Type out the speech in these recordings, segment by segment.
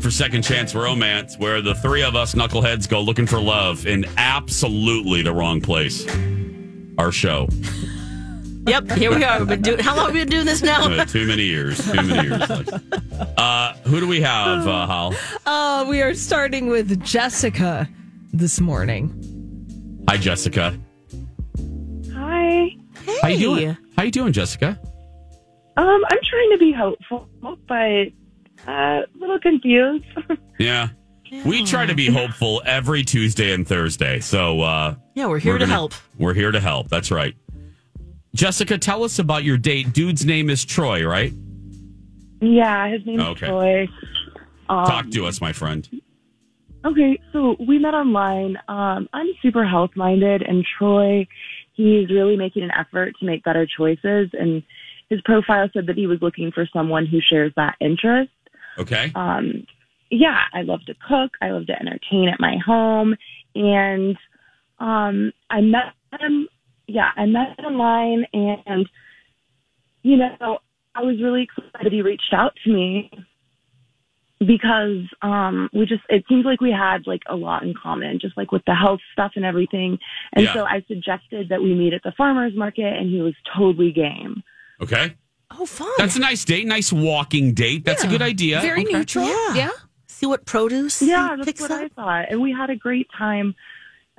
It's time for Second Chance Romance, where the three of us knuckleheads go looking for love in absolutely the wrong place. Our show. Yep, here we are. We've been doing. How long have we been doing this now? Uh, too many years. Too many years. Uh, who do we have, uh, Hal? Uh, we are starting with Jessica this morning. Hi, Jessica. Hi. How you doing? How you doing, Jessica? Um, I'm trying to be hopeful, but a little confused. Yeah. We try to be hopeful every Tuesday and Thursday. So, uh, Yeah, we're here to gonna- help. We're here to help. That's right. Jessica, tell us about your date. Dude's name is Troy, right? yeah, his name's Okay. Troy. Um, Talk to us, my friend. Okay, so we met online. Um, I'm super health minded, and Troy, he's really making an effort to make better choices. And his profile said that he was looking for someone who shares that interest. Okay. um, yeah, I love to cook. I love to entertain at my home. And um, I met him. Yeah, I met him online, and you know, I was really excited he reached out to me because um, we just it seems like we had like a lot in common, just like with the health stuff and everything. And Yeah. so I suggested that we meet at the farmers market, and he was totally game. Okay. Oh, fun. That's a nice date. Nice walking date. That's a good idea. Very Okay. neutral. Yeah. Yeah. See what produce Yeah, he that's picks what I up. thought. And we had a great time.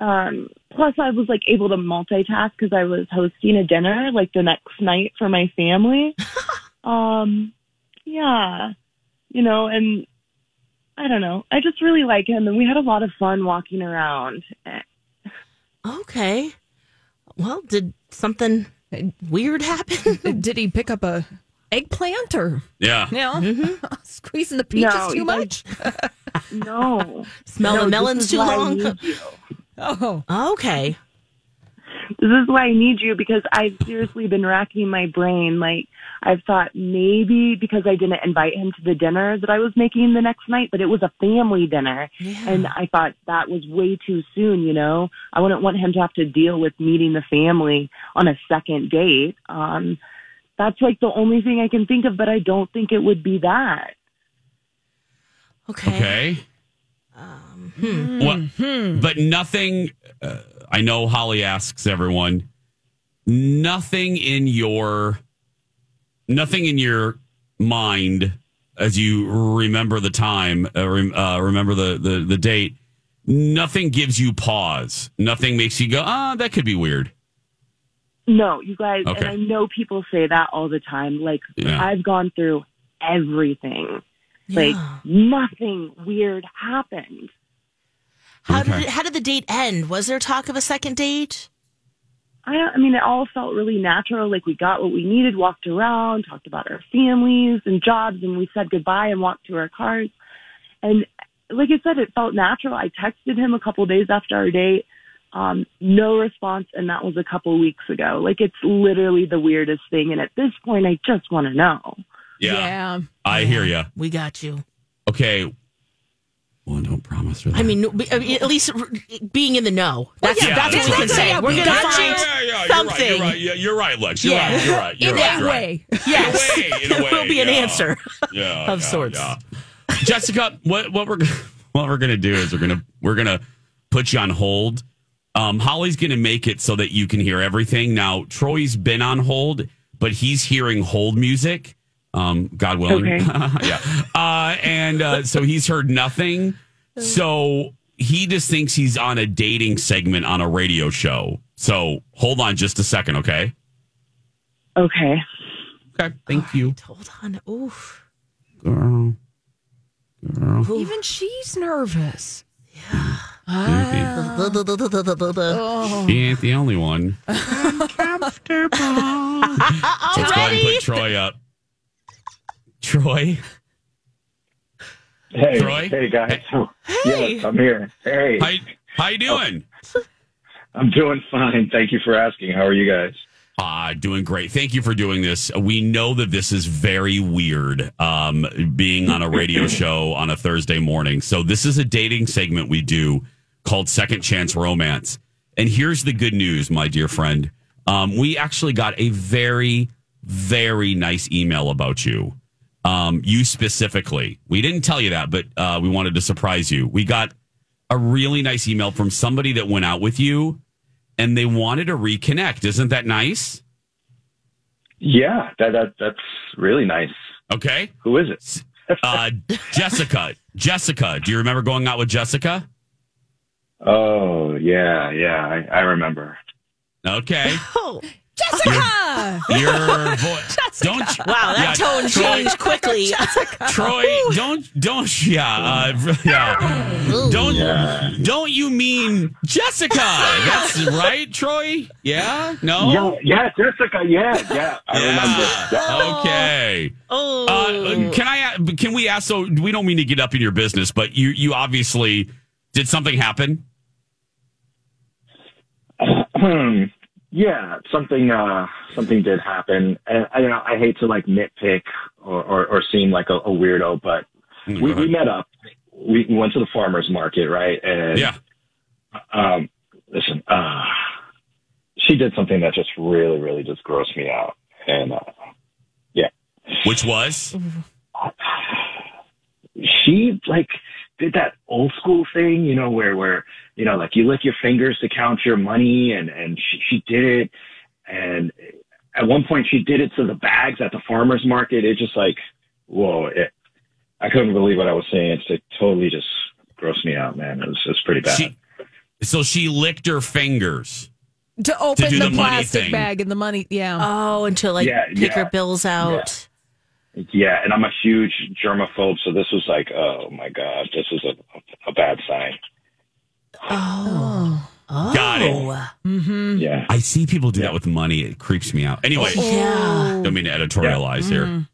Um, plus, I was like able to multitask because I was hosting a dinner like the next night for my family. um, yeah, you know, and I don't know. I just really like him, and we had a lot of fun walking around. Okay. Well, did something weird happened? Did he pick up a eggplant or Yeah. you mm-hmm. know, squeezing the peaches No, too you much? No, Smell no, the melons too long? Oh, Okay. This is why I need you because I've seriously been racking my brain. Like, I've thought maybe because I didn't invite him to the dinner that I was making the next night, but it was a family dinner. And I thought that was way too soon, you know? I wouldn't want him to have to deal with meeting the family on a second date. Um, that's like the only thing I can think of, but I don't think it would be that. Okay. Okay. Well, but nothing. Uh, I know Holly asks everyone. Nothing in your, nothing in your mind as you remember the time, uh, rem- uh, remember the, the the date. Nothing gives you pause. Nothing makes you go, ah, that could be weird. No, you guys, Okay. and I know people say that all the time. Like, Yeah. I've gone through everything. Like, Yeah. nothing weird happened. How did it, how did the date end? Was there talk of a second date? I, I mean, it all felt really natural. Like, we got what we needed, walked around, talked about our families and jobs, and we said goodbye and walked to our cars. And like I said, it felt natural. I texted him a couple days after our date. Um, no response, and that was a couple weeks ago. Like, it's literally the weirdest thing. And at this point, I just want to know. Yeah, yeah. I hear you. We got you. Okay. Well, don't promise her that. I mean, I mean, at least being in the know. That's, yeah, that's that's what we can say. We're going to got find yeah, yeah, you're something. right. You're right. Yeah, you're right, Lex. You're Yeah. right. You're right. You're In right. that you're right. way. Yes. In a way, in a there will way, be an answer. yeah, of yeah, sorts. yeah. Jessica, what what we're gonna- what we're gonna do is we're gonna we're gonna put you on hold. Um, Holly's gonna make it so that you can hear everything. Now, Troy's been on hold, but he's hearing hold music Um, God willing. Okay. yeah. Uh, and uh, so he's heard nothing. So he just thinks he's on a dating segment on a radio show. So hold on just a second, okay? Okay. Okay. Thank you. Hold on. Oof. Girl. Girl. Even she's nervous. Yeah. She ain't the only one. Let's go ahead and put Troy up. Troy. Hey, Troy? hey guys. Yes, I'm here. Hey, How, how you doing? I'm doing fine. Thank you for asking. How are you guys? Ah, doing great. Thank you for doing this. We know that this is very weird, um, being on a radio show on a Thursday morning. So this is a dating segment we do called Second Chance Romance. And here's the good news, my dear friend. Um, we actually got a very, very nice email about you. Um, you specifically. We didn't tell you that, but uh, we wanted to surprise you. We got a really nice email from somebody that went out with you and they wanted to reconnect. Isn't that nice? Yeah, that, that that's really nice. Okay. Who is it? Uh, Jessica. Jessica. Do you remember going out with Jessica? Oh, yeah, yeah. I, I remember. Okay. Oh, Jessica! Your voice. Don't you- wow. That Yeah, tone Troy- changed quickly. Troy, don't don't yeah, uh, yeah. Don't don't you mean Jessica? That's right, Troy? Yeah? No? Yeah, yeah, Jessica. Yeah, yeah. I remember. Yeah. Okay. Oh. Uh, can I? a- Can we ask? So we don't mean to get up in your business, but you you obviously did something happen. yeah, something uh something did happen. And I you know I hate to like nitpick or or, or seem like a, a weirdo, but Mm, we, we met up. We we went to the farmers market, right? And Yeah. um listen, uh she did something that just really, really just grossed me out. And uh Which was? she like did that old school thing, you know, where where you know, like you lick your fingers to count your money, and and she, she did it, and at one point she did it to the bags at the farmers market. It just like, whoa! It, I couldn't believe what I was seeing. It's it totally just grossed me out, man. It was it's pretty bad. She, so she licked her fingers. to open do the, the plastic bag and the money. Yeah. Oh, and to like Yeah, take yeah. her bills out. Yeah, and I'm a huge germaphobe, so this was like, oh my god, this is a a bad sign. Oh. Oh. Got it. Mm-hmm. Yeah. I see people do that with money. It creeps me out. Anyway, Yeah. don't mean to editorialize here.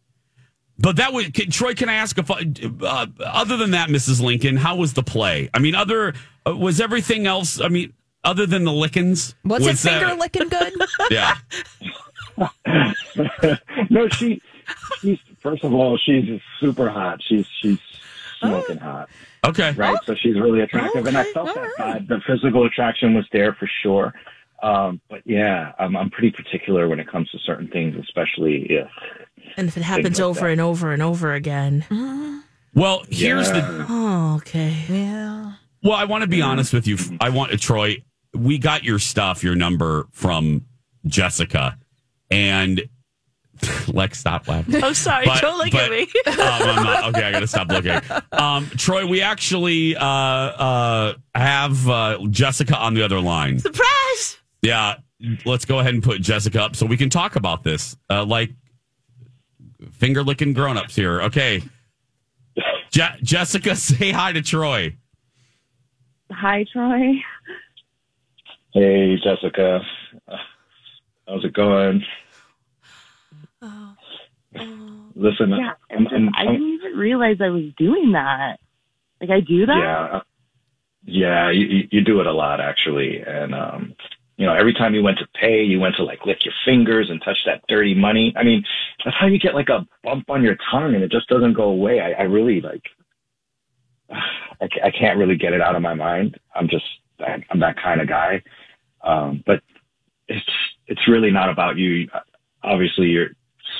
But that was can, Troy. Can I ask a fu- uh, other than that, Mrs. Lincoln? How was the play? I mean, other uh, was everything else? I mean, other than the lickings, Was it was that- finger licking good? Yeah. no, she, she's first of all, she's super hot. She's she's smoking hot, Okay. right? So she's really attractive, and I felt all that right. vibe. The physical attraction was there for sure. Um, but yeah, I'm I'm pretty particular when it comes to certain things, especially if And if it happens like over that. and over and over again. Well, here's the. Oh, okay. yeah. Well, I want to be honest with you. I want Troy. We got your stuff, your number from Jessica, and Lex, stop laughing. I'm sorry. But- Don't look but- at me. um, I'm not, okay, I got to stop looking. Um, Troy, we actually uh, uh, have uh, Jessica on the other line. Surprise! Yeah, let's go ahead and put Jessica up so we can talk about this. Uh, like finger licking grown ups here. Okay. Je- Jessica, say hi to Troy. Hi, Troy. hey Jessica, how's it going? Listen, Yeah, I'm, I'm, I I'm- didn't even realize I was doing that. Like I do that. Yeah, yeah, you, you- you do it a lot actually, and um, you know, every time you went to pay, you went to like lick your fingers and touch that dirty money. I mean, that's how you get like a bump on your tongue, and it just doesn't go away. I, I really like, I, I can't really get it out of my mind. I'm just, I, I'm that kind of guy. Um, but it's it's really not about you. Obviously, you're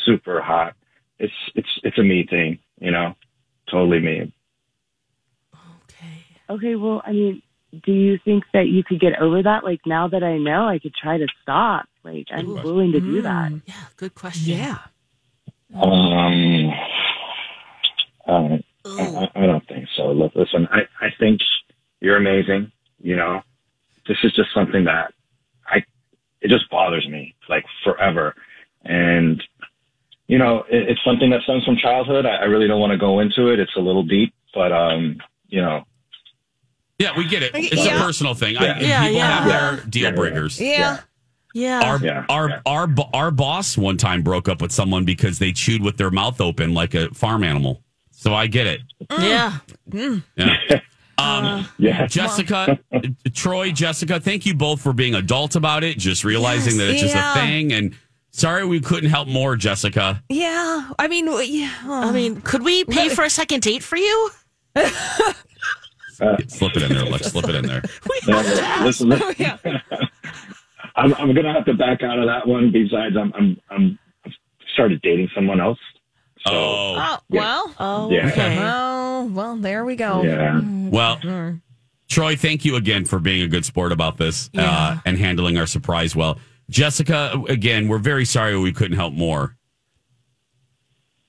super hot. It's it's it's a me thing, you know, totally me. Okay. Okay, well, I mean, do you think that you could get over that? Like now that I know, I could try to stop. Like I'm Ooh. willing to do that. Yeah, good question. Yeah. Um, uh, I, I- I don't think so. Look, listen, I, I think you're amazing. You know, this is just something that I, it just bothers me like forever. And, you know, it, it's something that stems from childhood. I, I really don't want to go into it. It's a little deep, but, um, you know, Yeah, we get it. It's Yeah. a personal thing. I, Yeah. Yeah, people yeah. have their deal Yeah, yeah. breakers. Yeah. Yeah. Our Yeah, our yeah. our our boss one time broke up with someone because they chewed with their mouth open like a farm animal. So I get it. yeah. Yeah. Um, yeah. Jessica, Troy, Jessica, thank you both for being adults about it, just realizing that it's just a thing. And sorry we couldn't help more, Jessica. Yeah. I mean, w- yeah. I uh, mean, could we pay for a second date for you? Uh, Slip it in there, Lex. Slip it in there. Yeah, listen, listen. I'm, I'm gonna have to back out of that one. Besides, I'm, I'm, I'm I've started dating someone else. So, Oh, Oh, Yeah. well. Oh, Yeah. okay. Well, well, there we go. yeah. Mm. well, mm. Troy, thank you again for being a good sport about this uh, and handling our surprise well. Jessica, again, we're very sorry we couldn't help more.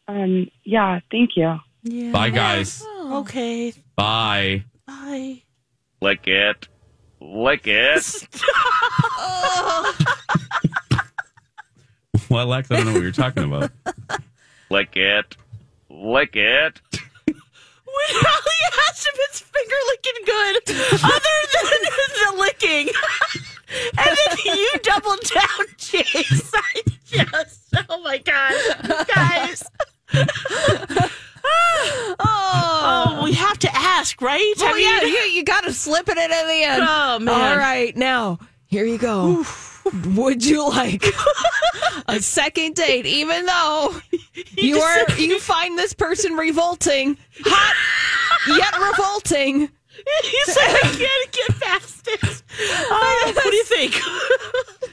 Um, yeah, thank you. Yeah. Bye, guys. Okay. Bye. Bye. Lick it. Lick it. Well, Lex, I don't know what you're talking about. Lick it. Lick it. We really asked if it's finger licking good, other than the licking. And then you doubled down, Chase. I just, oh my God, guys. Oh. oh, we have to ask, right? Oh, I mean, yeah. You, you got to slip it in at the end. Oh, man. All right. Now, here you go. Would you like a second date, even though you are you find this person revolting, hot yet revolting? You said I can't get past it. Oh, what do you think?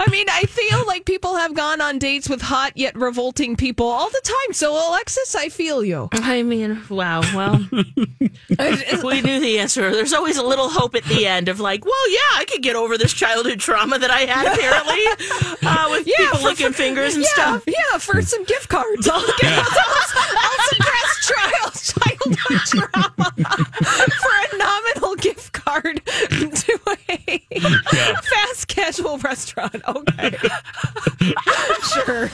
I mean, I feel like people have gone on dates with hot yet revolting people all the time. So, Alexis, I feel you. I mean, wow. Well, we knew the answer. There's always a little hope at the end of like, well, yeah, I could get over this childhood trauma that I had apparently uh, with people for- licking fingers and yeah, stuff. Yeah, for some gift cards. I'll, get, Yeah. I'll, I'll suppress trial childhood for a nominal gift card to a Yeah. fast casual restaurant. Okay. sure.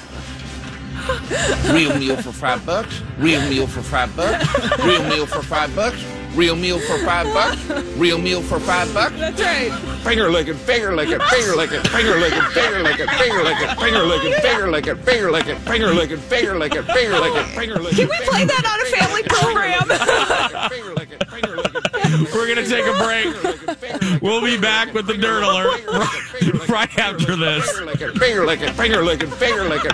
Real meal for five bucks. Real meal for five bucks. Real meal for five bucks. Real meal for five bucks. Real meal for five bucks. That's right. Finger licking, finger licking, finger licking, finger licking, finger licking, finger licking, finger licking, finger licking, finger licking, finger licking, finger licking, finger licking, finger licking. Can we play that on a family program? Finger licking, finger licking, We're going to take a break. We'll be back with the Dirt Alert right, right after this. finger licking, finger licking, finger licking, finger licking.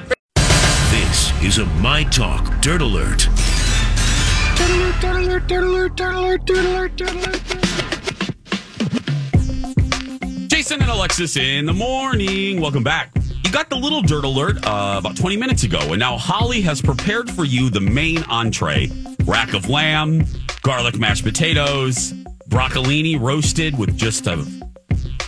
This is a My Talk Dirt Alert. Jason and Alexis in the morning. Welcome back. You got the little dirt alert uh, about 20 minutes ago, and now Holly has prepared for you the main entree rack of lamb, garlic mashed potatoes, broccolini roasted with just a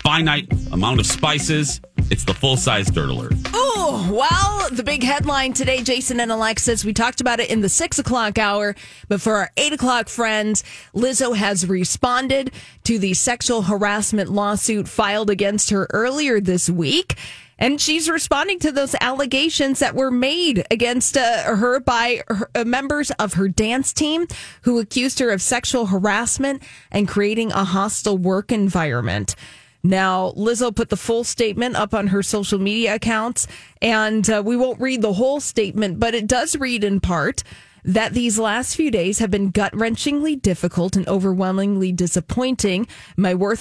finite amount of spices. It's the full size dirt alert. Oh, well, the big headline today, Jason and Alexis, we talked about it in the six o'clock hour, but for our eight o'clock friends, Lizzo has responded to the sexual harassment lawsuit filed against her earlier this week. And she's responding to those allegations that were made against uh, her by her, uh, members of her dance team who accused her of sexual harassment and creating a hostile work environment. Now, Lizzo put the full statement up on her social media accounts, and uh, we won't read the whole statement, but it does read in part that these last few days have been gut wrenchingly difficult and overwhelmingly disappointing. My work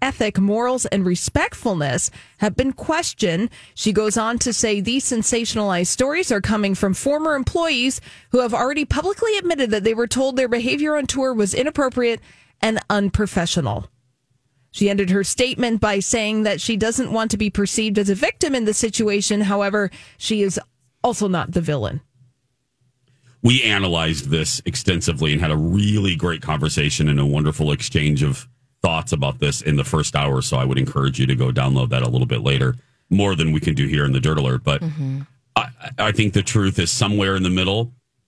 ethic, morals, and respectfulness have been questioned. She goes on to say these sensationalized stories are coming from former employees who have already publicly admitted that they were told their behavior on tour was inappropriate and unprofessional. She ended her statement by saying that she doesn't want to be perceived as a victim in the situation. However, she is also not the villain. We analyzed this extensively and had a really great conversation and a wonderful exchange of thoughts about this in the first hour. So I would encourage you to go download that a little bit later. More than we can do here in the Dirt Alert. But mm-hmm. I, I think the truth is somewhere in the middle.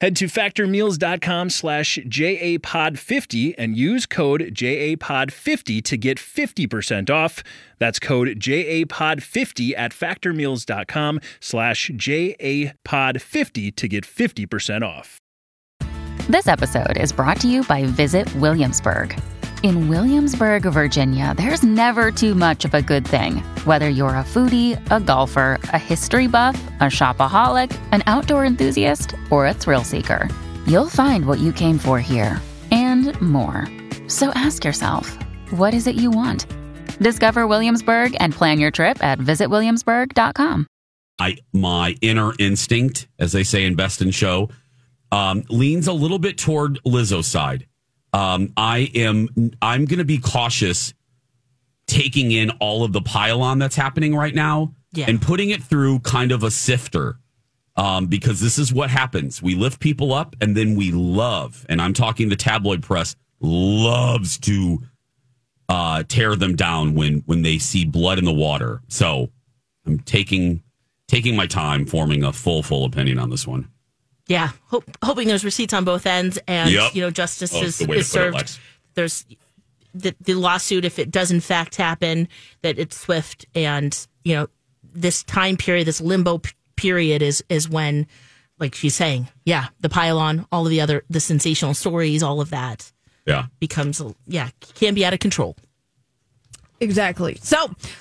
Head to factormeals.com slash JAPOD50 and use code JAPOD50 to get 50% off. That's code JAPOD50 at factormeals.com slash JAPOD50 to get 50% off. This episode is brought to you by Visit Williamsburg. In Williamsburg, Virginia, there's never too much of a good thing. Whether you're a foodie, a golfer, a history buff, a shopaholic, an outdoor enthusiast, or a thrill seeker, you'll find what you came for here and more. So ask yourself, what is it you want? Discover Williamsburg and plan your trip at visitwilliamsburg.com. I my inner instinct, as they say in Best in Show, um, leans a little bit toward Lizzo's side. Um, I am I'm going to be cautious taking in all of the pylon that's happening right now Yeah. and putting it through kind of a sifter. Um, because this is what happens. We lift people up and then we love, and I'm talking the tabloid press loves to uh, tear them down when when they see blood in the water. So I'm taking taking my time forming a full full opinion on this one. Yeah, hope, hoping there's receipts on both ends, and Yep. you know justice Oh, is, the is put it, served. There's the, the lawsuit, if it does in fact happen, that it's swift, and you know this time period, this limbo p- period, is is when, like she's saying, yeah, the pylon, all of the other, the sensational stories, all of that Yeah. becomes, yeah, can be out of control. Exactly. So,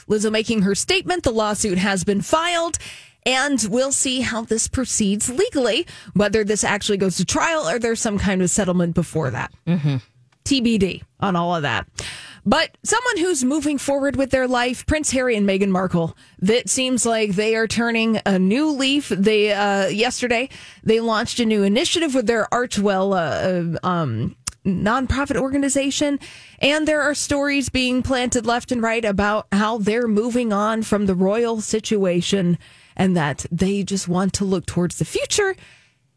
Lizzo making her statement. The lawsuit has been filed, and we'll see how this proceeds legally, whether this actually goes to trial or there's some kind of settlement before that. Mm-hmm. TBD on all of that. But someone who's moving forward with their life, Prince Harry and Meghan Markle, that seems like they are turning a new leaf. They uh, yesterday they launched a new initiative with their Archewell uh, uh, um, nonprofit organization, and there are stories being planted left and right about how they're moving on from the royal situation and that they just want to look towards the future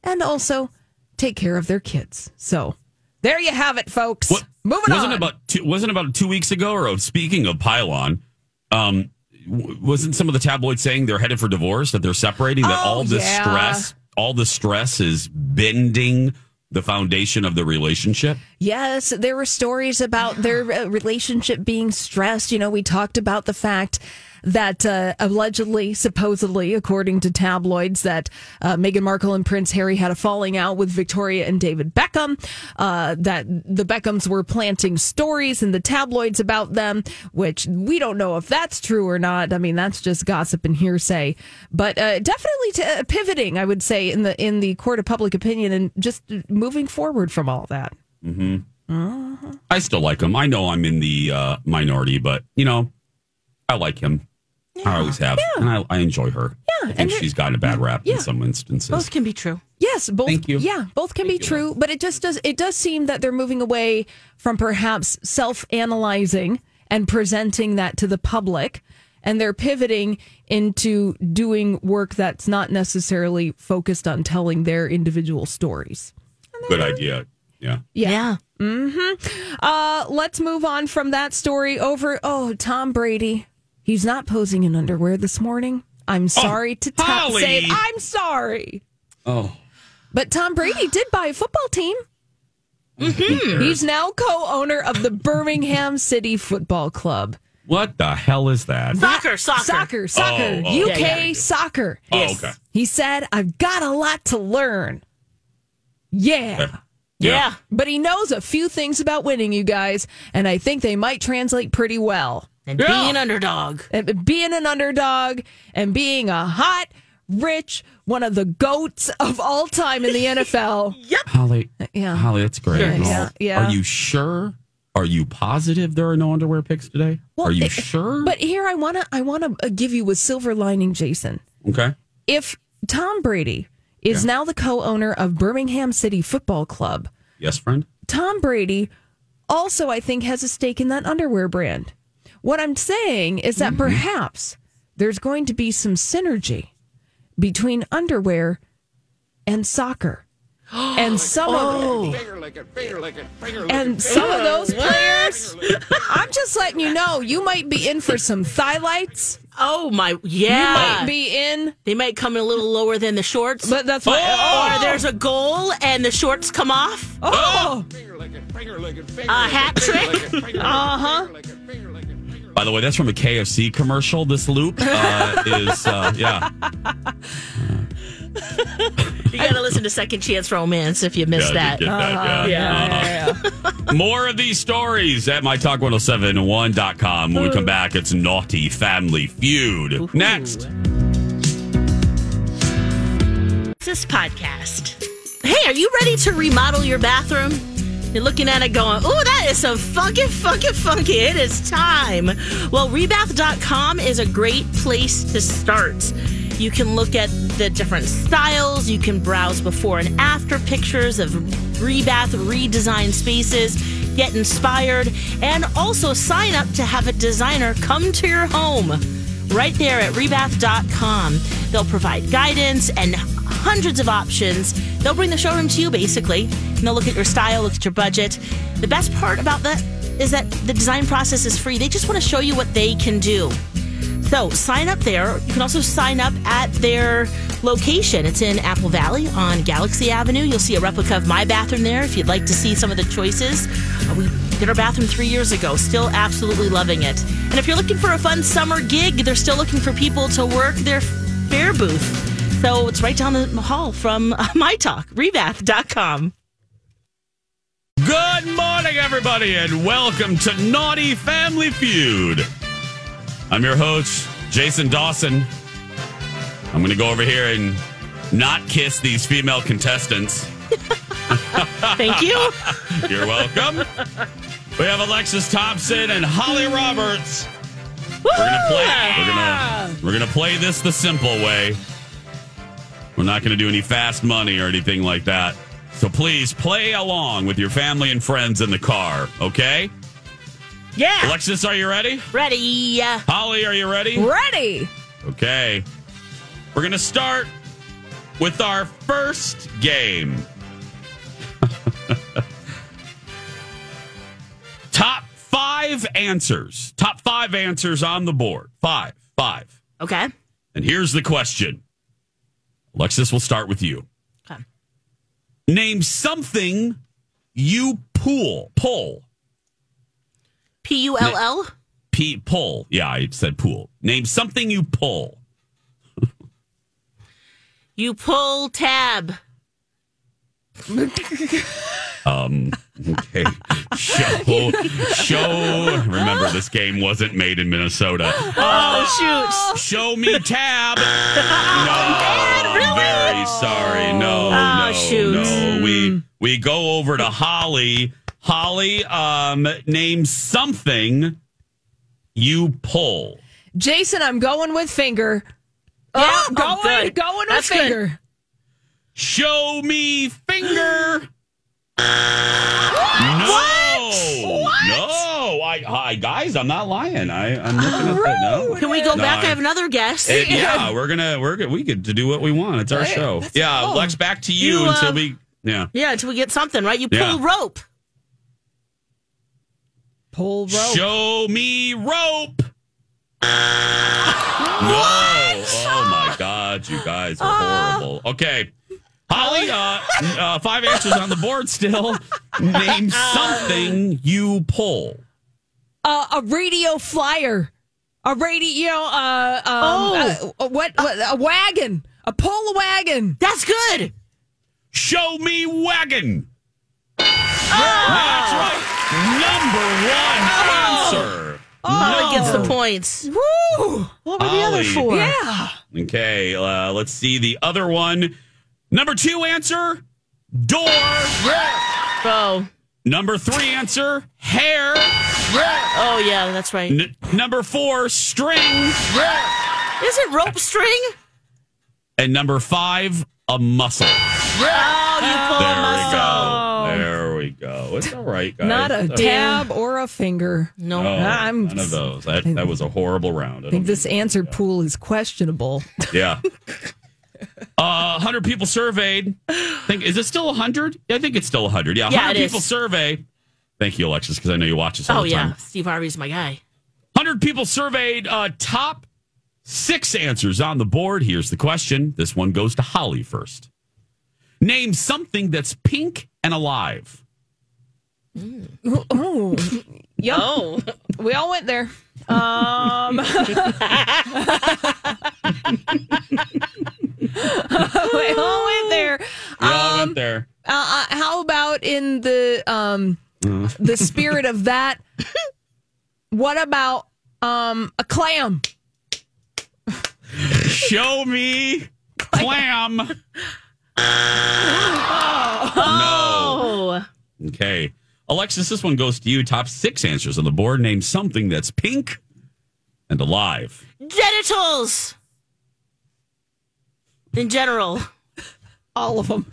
and also take care of their kids. So there you have it, folks. Moving wasn't on. about two, wasn't about two weeks ago or speaking of pylon um wasn't some of the tabloids saying they're headed for divorce that they're separating that Oh, all this yeah. stress all the stress is bending the foundation of the relationship Yes, there were stories about their uh, relationship being stressed. You know, we talked about the fact that uh, allegedly, supposedly, according to tabloids, that uh, Meghan Markle and Prince Harry had a falling out with Victoria and David Beckham. Uh, that the Beckhams were planting stories in the tabloids about them, which we don't know if that's true or not. I mean, that's just gossip and hearsay. But uh, definitely t- uh, pivoting, I would say, in the in the court of public opinion and just moving forward from all that. hmm i still like him i know i'm in the uh minority but you know i like him i always have and I, I enjoy her Yeah, i think she's gotten a bad rap Yeah. in some instances Both can be true. Yes, both. Thank you. Yeah, both can be true, but it just does. It does seem that they're moving away from perhaps self-analyzing and presenting that to the public, and they're pivoting into doing work that's not necessarily focused on telling their individual stories. good idea yeah Yeah. Mm-hmm. Uh, let's move on from that story over. Oh, Tom Brady. He's not posing in underwear this morning. I'm oh, sorry to t- Holly. say it. I'm sorry. oh But Tom Brady did buy a football team. Mm-hmm. He's now co-owner of the Birmingham City Football Club. what the hell is that Soccer, soccer. Soccer, soccer, Oh, oh. UK Yeah, yeah. soccer. Oh, okay. He said, I've got a lot to learn. Yeah. Yeah. But he knows a few things about winning, you guys, and I think they might translate pretty well. And being an underdog. And being an underdog and being a hot rich, one of the goats of all time in the NFL. Yep, Holly, Yeah. Holly, that's great. Sure, yeah, yeah. Are you sure? Are you positive there are no underwear picks today? Well, are you it- sure? But here I want to I want to uh, give you a silver lining, Jason. okay. If Tom Brady is now the co-owner of Birmingham City Football Club, Yes, friend. Tom Brady also I think has a stake in that underwear brand. What I'm saying is that perhaps there's going to be some synergy between underwear and soccer. And some of and some of those players, I'm just letting you know, you might be in for some thigh Oh my, yeah. You might be in. They might come in a little lower than the shorts. But that's why. Or there's a goal and the shorts come off. Oh, A hat trick. uh huh. By the way, that's from a KFC commercial. This loop uh, is, uh, yeah. You got to listen to Second Chance Romance if you missed Yeah, that. did get that, yeah. Uh-huh. More of these stories at mytalk1071.com. When we come back, it's Naughty Family Feud. Next. This podcast. Hey, are you ready to remodel your bathroom? You're looking at it going, oh, that is so funky, funky, funky. It is time. Well, rebath.com is a great place to start. You can look at the different styles. You can browse before and after pictures of rebath redesigned spaces, get inspired, and also sign up to have a designer come to your home right there at rebath.com. They'll provide guidance and hundreds of options. They'll bring the showroom to you basically, they'll look at your style, look at your budget. The best part about that is that the design process is free. They just want to show you what they can do. So sign up there. You can also sign up at their location. It's in Apple Valley on Galaxy Avenue. You'll see a replica of my bathroom there if you'd like to see some of the choices. Uh, we did our bathroom three years ago. Still absolutely loving it. And if you're looking for a fun summer gig, they're still looking for people to work their fair booth. So it's right down the hall from my talk, rebath.com. Good morning, everybody, and welcome to Naughty Family Feud. I'm your host, Jason Dawson. I'm going to go over here and not kiss these female contestants. Thank you. You're welcome. We have Alexis Thompson and Holly Roberts. We're gonna play. We're gonna we're gonna play this the simple way. We're not gonna do any fast money or anything like that. So please play along with your family and friends in the car. Okay. Yeah. Alexis, are you ready? Ready. Holly, are you ready? Ready. Okay. We're going to start with our first game. Top five answers. Top five answers on the board. Five. Five. Okay. And here's the question Alexis, we'll start with you. Okay. Name something you pull. Pull. P U L L. P pull. Yeah, I said pool. Name something you pull. You pull tab. Um. Okay. Show. Show. Remember, this game wasn't made in Minnesota. Oh, shoot. Show me tab. No. I'm very sorry. No. Oh, no. shoot. No. We we go over to Holly. Holly. Um. Name something you pull. Jason, I'm going with finger. Yeah, oh, oh, going, good. going with That's good. finger. Show me finger. No. No. I, I guys, I'm not lying. I, I'm looking at that. No. Can we go No, back? I- I have another guess. Eh, yeah, we're gonna we're gonna, we get to do what we want. It's our Hey, show. let's Yeah, go. Lex, back to you, You, uh, until we. Yeah. Yeah, until we get something, right? You pull Yeah. rope. Pull rope. Show me rope. No. Oh my God, you guys are horrible. Okay. Holly, uh, uh, five answers on the board still. Name something you pull. uh, a radio flyer, a radio, uh, um, Oh. uh, what, what, a wagon, a pull a wagon. That's good. Show me wagon. That's right. Number one answer. Molly gets the points. Woo! What were the other four? Yeah. Okay, uh, let's see the other one. Number two answer, door. Oh. Number three answer, hair. Oh yeah, that's right. N- number four, string. Is it rope string? And number five, a muscle. Oh, you pull There a we go. There we go. It's all right, guys. Not a It's all right. tab or a finger. No. No, I'm- none of those. That, that was a horrible round. I I think this answer pool is questionable. Yeah. Uh, 100 people surveyed. Think is it still 100? I think it's still 100. Yeah, 100 Yeah, people is. surveyed. Thank you, Alexis, because I know you watch this all Oh the yeah, time. Steve Harvey's my guy. 100 people surveyed. Uh, top six answers on the board. Here's the question. This one goes to Holly first. Name something that's pink and alive. Oh, yep. Oh, We all went there. Um, we all went there. We all Um, went there. Uh, uh, how about in the um, the spirit of that? What about um, a clam? Show me clam. No. oh, Okay. Alexis, this one goes to you. Top six answers on the board. Name something that's pink and alive. genitals. In general, All of them.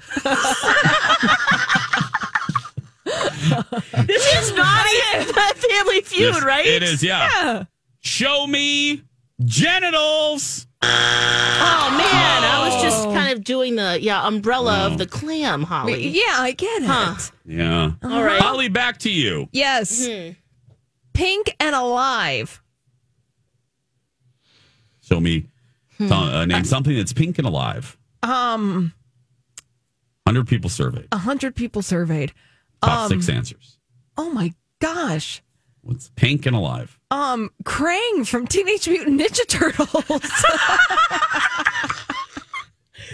this is not a Family Feud, Yes, right? It is, yeah. Show me genitals. Oh man, I was just Oh. kind of doing the yeah umbrella of the clam, Holly. Yeah, I get it. Huh. Yeah. All right. Holly, back to you. Yes. Mm-hmm. Pink and alive. Show me. Uh, name something that's pink and alive. Um, 100 people surveyed. a hundred people surveyed. Top um, six answers. Oh my gosh. What's pink and alive? Um, Krang from Teenage Mutant Ninja Turtles.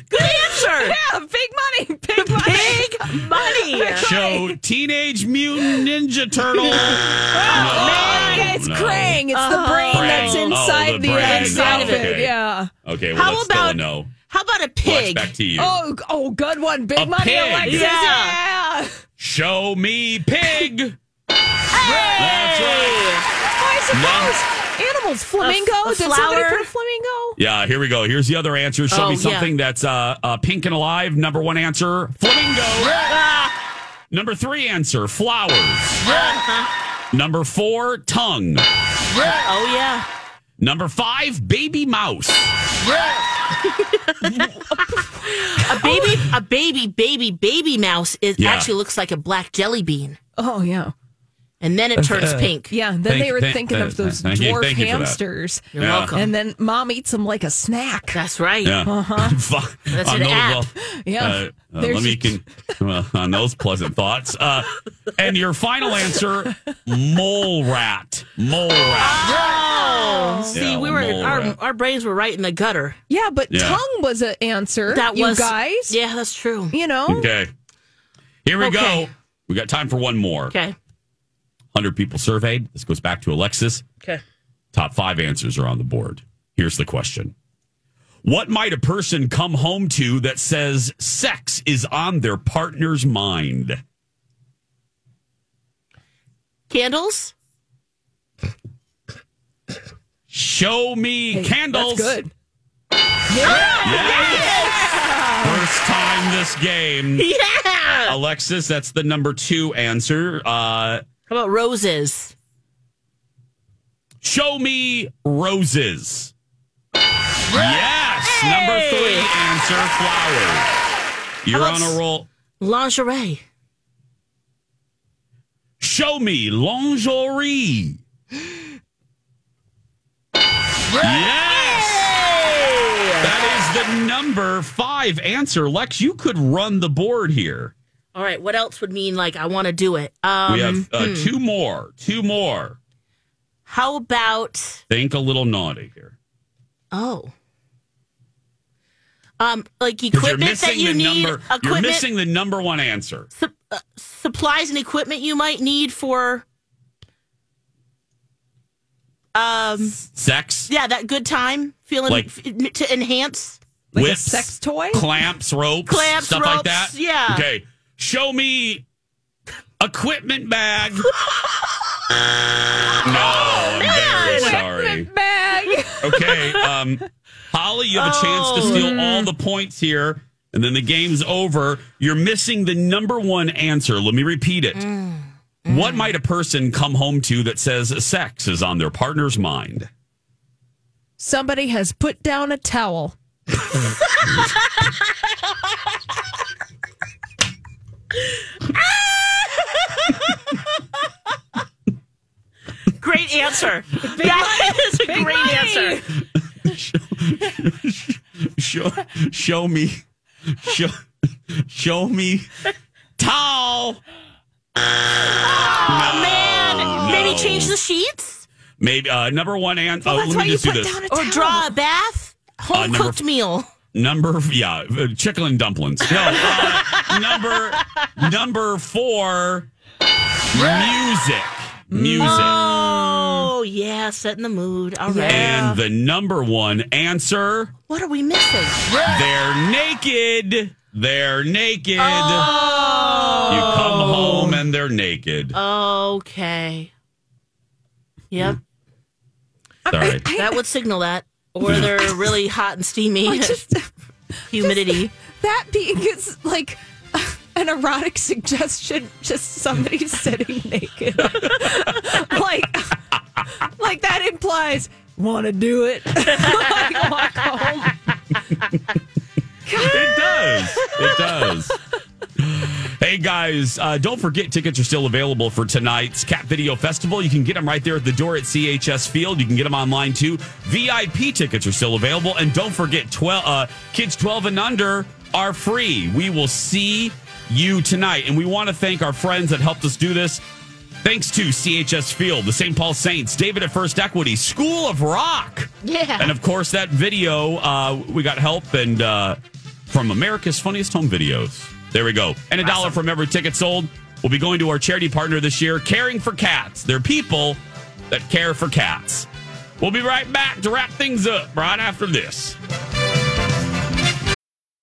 Good answer. yeah, big money, big money. Big money. Show Teenage Mutant Ninja Turtle. Oh, no, it's no. Krang. It's the brain Krang. that's Oh, inside the the, brain. uh, outfit. Okay. Yeah. Okay, well, How that's about- still a no. How about a Alex, pig? back to you. Oh, oh, good one. Big A money, pig. Alexis. Yeah. Yeah. Show me pig. Hey! That's right. I suppose animals. Flamingo. a Did somebody put a flamingo? Yeah, here we go. Here's the other answer. Show Oh, me yeah. something that's uh, uh, pink and alive. Number one answer, flamingo. Ah, Number three answer, flowers. Number four, tongue. oh yeah. Number five, baby mouse. A baby, a baby, baby, baby mouse. It Yeah. actually looks like a black jelly bean, Oh yeah. And then it turns pink. Yeah. Then Thank- they were thank- thinking thank- of those thank you- dwarf thank you for that. hamsters. You're Yeah. welcome. And then mom eats them like a snack. That's right. Yeah. Uh-huh. That's on an those, app. well, Yeah. uh, uh, There's let me your- can, well, on those pleasant thoughts. Uh, and your final answer, mole rat. Mole rat. Oh, see, Yeah, we were mole our rat. our brains were right in the gutter. Yeah, but Yeah. tongue was an answer. That you was guys. Yeah, that's true. You know. Okay. Here we Okay. go. We got time for one more. Okay. 100 people surveyed. This goes back to Alexis. Okay. Top five answers are on the board. Here's the question What might a person come home to that says sex is on their partner's mind? Candles. Show me candles. That's good. First time this game. Yeah. Alexis, that's the number two answer. Uh, How about roses? show me roses. Yes. Number three answer flowers. You're on a roll. Lingerie. Show me lingerie. Yes. That is the number five answer. Lex, you could run the board here. All right. What else would mean like I want to do it? Um, we have uh, hmm. two more. Two more. How about Think a little naughty here. oh, um, like you're equipment that missing you the need. number. You're missing the number one answer. sup- uh, supplies and equipment you might need for Um, Sex, yeah, that good time feeling Like- f- to enhance. Like a whips, sex toy? clamps, ropes, Clamps, stuff like that. yeah. Okay. Show me equipment bag. no, I'm very sorry. Bag. Okay, um, Holly, you have a chance to steal Oh. all the points here, and then the game's over. You're missing the number one answer. Let me repeat it. Mm. What might a person come home to that says sex is on their partner's mind? Somebody has put down a towel. Great answer. that is a great answer. Show, show me, show, show me, towel. Oh, man. Maybe change the sheets Maybe uh, number one answer. Well, oh, that's let why me you just do put this. down a or towel. draw a bath. Home Uh, cooked f- meal. Number yeah, uh, chicken and dumplings. No, uh, number number four, music, music, Oh, yeah, setting the mood. All right. and the number one answer. What are we missing? They're naked. They're naked. Oh. You come home and they're naked. Okay. Yep. Sorry. That would signal that. Or they're really hot and steamy. Just Humidity. that being is like an erotic suggestion. Just somebody sitting naked. like, like that implies want to do it. like walk home. It does. It does. Hey guys, uh, don't forget tickets are still available for tonight's Cat Video Festival. You can get them right there at the door at CHS Field. You can get them online too. VIP tickets are still available, and don't forget, twelve uh, kids twelve and under are free. We will see you tonight, and we want to thank our friends that helped us do this. Thanks to CHS Field, the St. Paul Saints, David at First Equity, School of Rock. Yeah. And of course, that video, uh, we got help and uh, from America's Funniest Home Videos. There we go. And a dollar from every ticket sold. We'll be going to our charity partner this year, Caring for Cats. They're people that care for cats. We'll be right back to wrap things up right after this.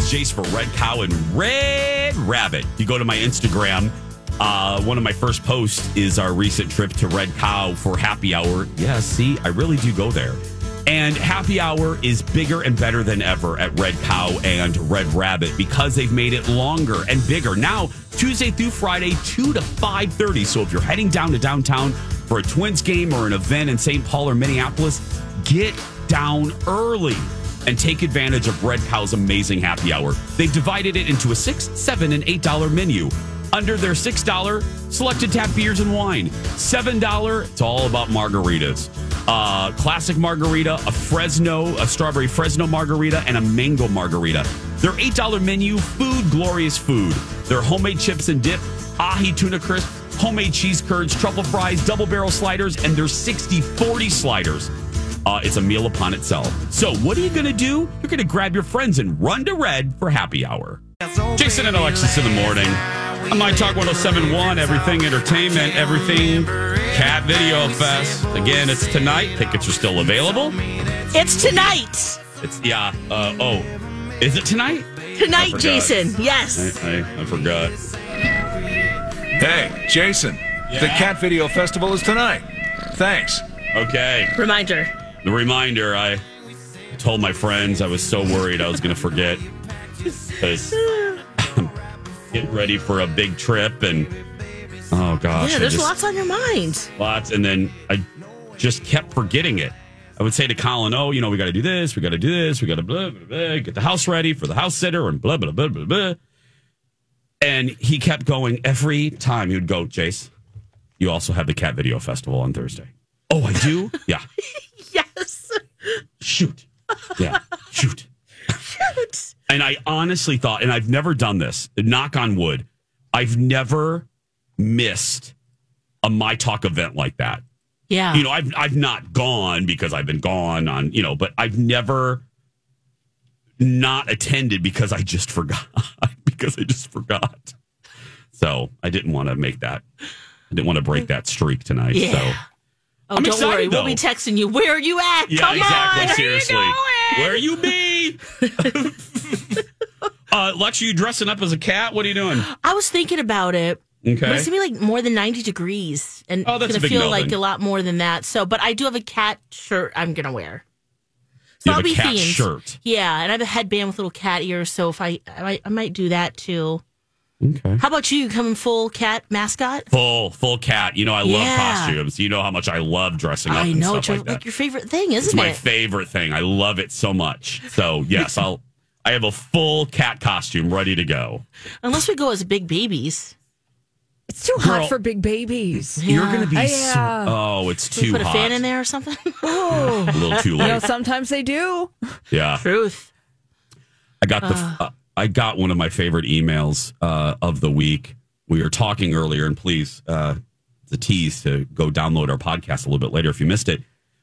It's Jace for Red Cow and Red Rabbit. You go to my Instagram. Uh, one of my first posts is our recent trip to Red Cow for happy hour. Yeah, see, I really do go there. And happy hour is bigger and better than ever at Red Cow and Red Rabbit because they've made it longer and bigger. Now, Tuesday through Friday, 2 to 5.30. So if you're heading down to downtown for a Twins game or an event in St. Paul or Minneapolis, get down early and take advantage of Red Cow's amazing happy hour. They've divided it into a six, seven, and eight dollar menu. Under their six dollar selected tap beers and wine. Seven dollar, it's all about margaritas. Uh, classic margarita, a Fresno, a strawberry Fresno margarita, and a mango margarita. Their eight dollar menu, food, glorious food. Their homemade chips and dip, ahi tuna crisp, homemade cheese curds, truffle fries, double barrel sliders, and their 60 40 sliders. Uh, it's a meal upon itself. So, what are you going to do? You're going to grab your friends and run to Red for happy hour. Jason and Alexis in the morning. On My Talk 1071, everything entertainment, everything Cat Video Fest. Again, it's tonight. Tickets are still available. It's tonight. It's, yeah. Uh, oh, is it tonight? Tonight, forgot. Jason. Yes. I, I, I forgot. Hey, Jason, the Cat Video Festival is tonight. Thanks. Okay. Reminder. The reminder I told my friends I was so worried I was going to forget because I'm getting ready for a big trip and oh gosh, yeah, there's just- lots on your mind. lots, and then I just kept forgetting it. I would say to Colin, "Oh, you know, we got to do this, we got to do this, we got to blah, blah blah get the house ready for the house sitter and blah blah blah blah blah." And he kept going every time. He would go, "Jace, you also have the Cat Video Festival on Thursday." Oh, I do. yeah. Shoot. Yeah. Shoot. Shoot. And I honestly thought, and I've never done this, knock on wood, I've never missed a My Talk event like that. Yeah. You know, I've I've not gone because I've been gone on, you know, but I've never not attended because I just forgot. because I just forgot. So I didn't want to make that I didn't want to break that streak tonight. Yeah. So Oh, I'm don't excited, worry. We'll be texting you. Where are you at? Come on. Yeah, Come exactly. on. Seriously. Where you be? uh Lex, are you dressing up as a cat? What are you doing? I was thinking about it. Okay. But it's gonna be like more than ninety degrees, and Oh, that's it's gonna feel like a lot more than that. So, but I do have a cat shirt I'm gonna wear. You So have I'll a be cat themed. shirt. Yeah, and I have a headband with little cat ears. So if I, I I might do that too. Okay. How about you? You coming full cat mascot? Full full cat. You know I love Yeah. costumes. You know how much I love dressing up I and know stuff it's your, like like, your favorite thing, isn't my it? My favorite thing. I love it so much. So yes, I'll I have a full cat costume ready to go. Unless we go as big babies. It's too Girl, hot for big babies. You're gonna be Yeah. so- oh, it's Can we too put hot. a fan in there or something? Oh, A little too You know, sometimes they do. Yeah. Truth. I got the uh, I got one of my favorite emails uh, of the week. We were talking earlier, and please, uh, the tease to go download our podcast a little bit later if you missed it.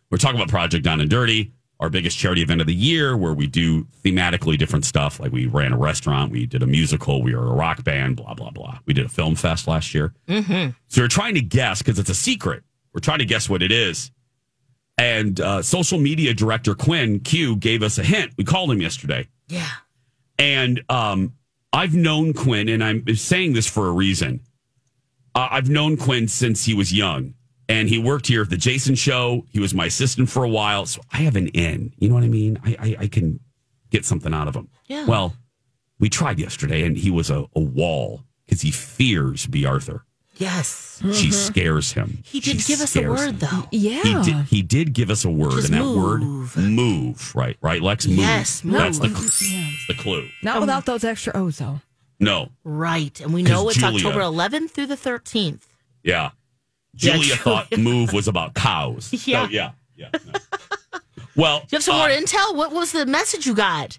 We're talking about Project Down and Dirty, our biggest charity event of the year, where we do thematically different stuff. Like we ran a restaurant, we did a musical, we were a rock band, blah blah blah. We did a film fest last year. Mm-hmm. So we're trying to guess because it's a secret. We're trying to guess what it is. And uh, social media director Quinn Q gave us a hint. We called him yesterday. Yeah. And um, I've known Quinn, and I'm saying this for a reason. Uh, I've known Quinn since he was young, and he worked here at the Jason Show. He was my assistant for a while, so I have an in. You know what I mean? I, I, I can get something out of him. Yeah. Well, we tried yesterday, and he was a, a wall because he fears B. Arthur. Yes. She scares him. He did She give us a scares word him. though. Yeah. He did. He did give us a word, is and that move. word move. Right, right. Lex move. Yes, That's the move. that's the clue. Not without those extra O's, though. No. Right. And we know it's Julia- October 11th through the 13th. Yeah. Yeah, Julia Julia. thought move was about cows. Yeah. So, yeah. Yeah. no. Well, Do you have some uh, more intel? What was the message you got?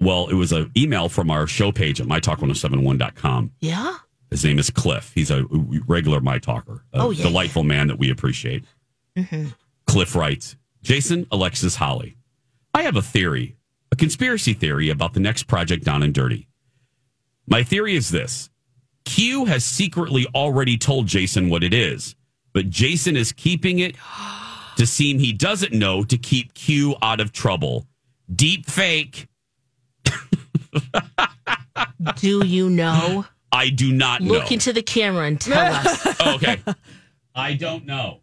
well, it was an email from our show page at mytalk1071.com. Yeah. His name is Cliff. He's a regular My Talker, a Oh, yeah, delightful man that we appreciate. Mm-hmm. Cliff writes Jason, Alexis, Holly. I have a theory, a conspiracy theory about the next project Down and Dirty. My theory is this Q has secretly already told Jason what it is, but Jason is keeping it to seem he doesn't know to keep Q out of trouble. Deep fake. Do you know? I do not know. Look into the camera and tell us. Oh, okay. I don't know.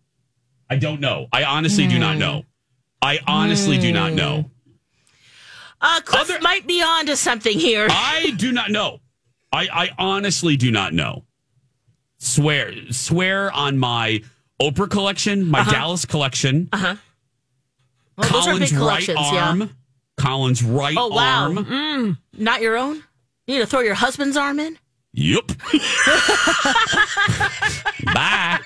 I don't know. I honestly do not know. I honestly do not know. Uh, Cliff might be on to something here. I do not know. I, I honestly do not know. Swear swear on my Oprah collection, my Uh-huh. Dallas collection, Uh huh. Well, those are Colin's big right collections, arm, yeah. Colin's right Oh wow. arm. Mm. Not your own? You need to throw your husband's arm in? Yep. Bye.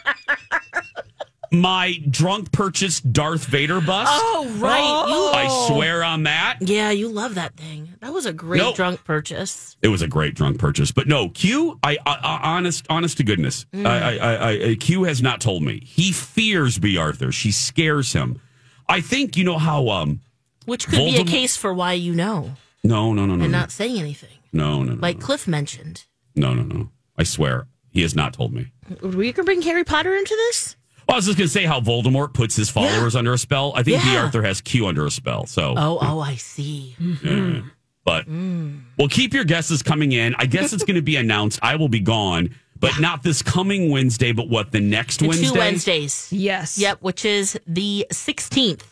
My drunk purchased Darth Vader bust. Oh, right. You, I swear on that. Yeah, you love that thing. That was a great Nope. drunk purchase. It was a great drunk purchase, but no, Q. I, I, I honest, honest to goodness, Mm. I, I, I, I, Q has not told me. He fears B. Arthur. She scares him. I think you know how. Um, Which could be a Voldemort- case for why you know no, no, no, no, and no, not saying anything. no, no, no, Like Cliff mentioned. No, no, no. I swear, he has not told me. We can bring Harry Potter into this? Well, I was just going to say how Voldemort puts his followers under a spell. I think B. Yeah. Arthur has Q under a spell. So, Oh, oh, I see. yeah. but well, keep your guesses coming in. I guess it's going to be announced. I will be gone, but not this coming Wednesday, but what the next In Wednesday? two Wednesdays. Yes. Yep, which is the 16th.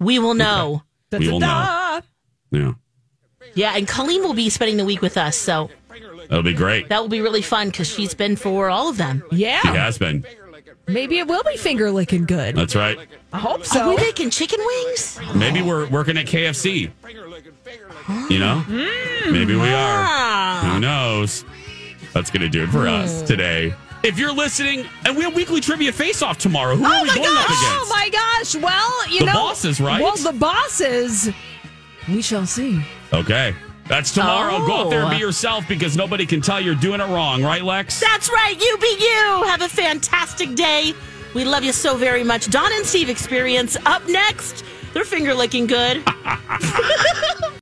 We will know. We will know. Yeah, Yeah, and Colleen will be spending the week with us, so that'll be great. that will be really fun because she's been for all of them. Yeah. She has been. Maybe it will be finger licking good. That's right. I hope Are so. we making chicken wings? Maybe we're working at KFC. You know? Hmm. Maybe we are. Ah. Who knows? That's going to do it for us hmm. today. If you're listening, and we have weekly trivia face off tomorrow, who oh are we going up Oh my gosh. Well, you The know. The bosses, right? Well, the bosses. We shall see. Okay. That's tomorrow. Go out there and be Oh. yourself because nobody can tell you're doing it wrong, right, Lex? That's right. You be you. Have a fantastic day. We love you so very much. Don and Steve experience up next. They're finger licking good.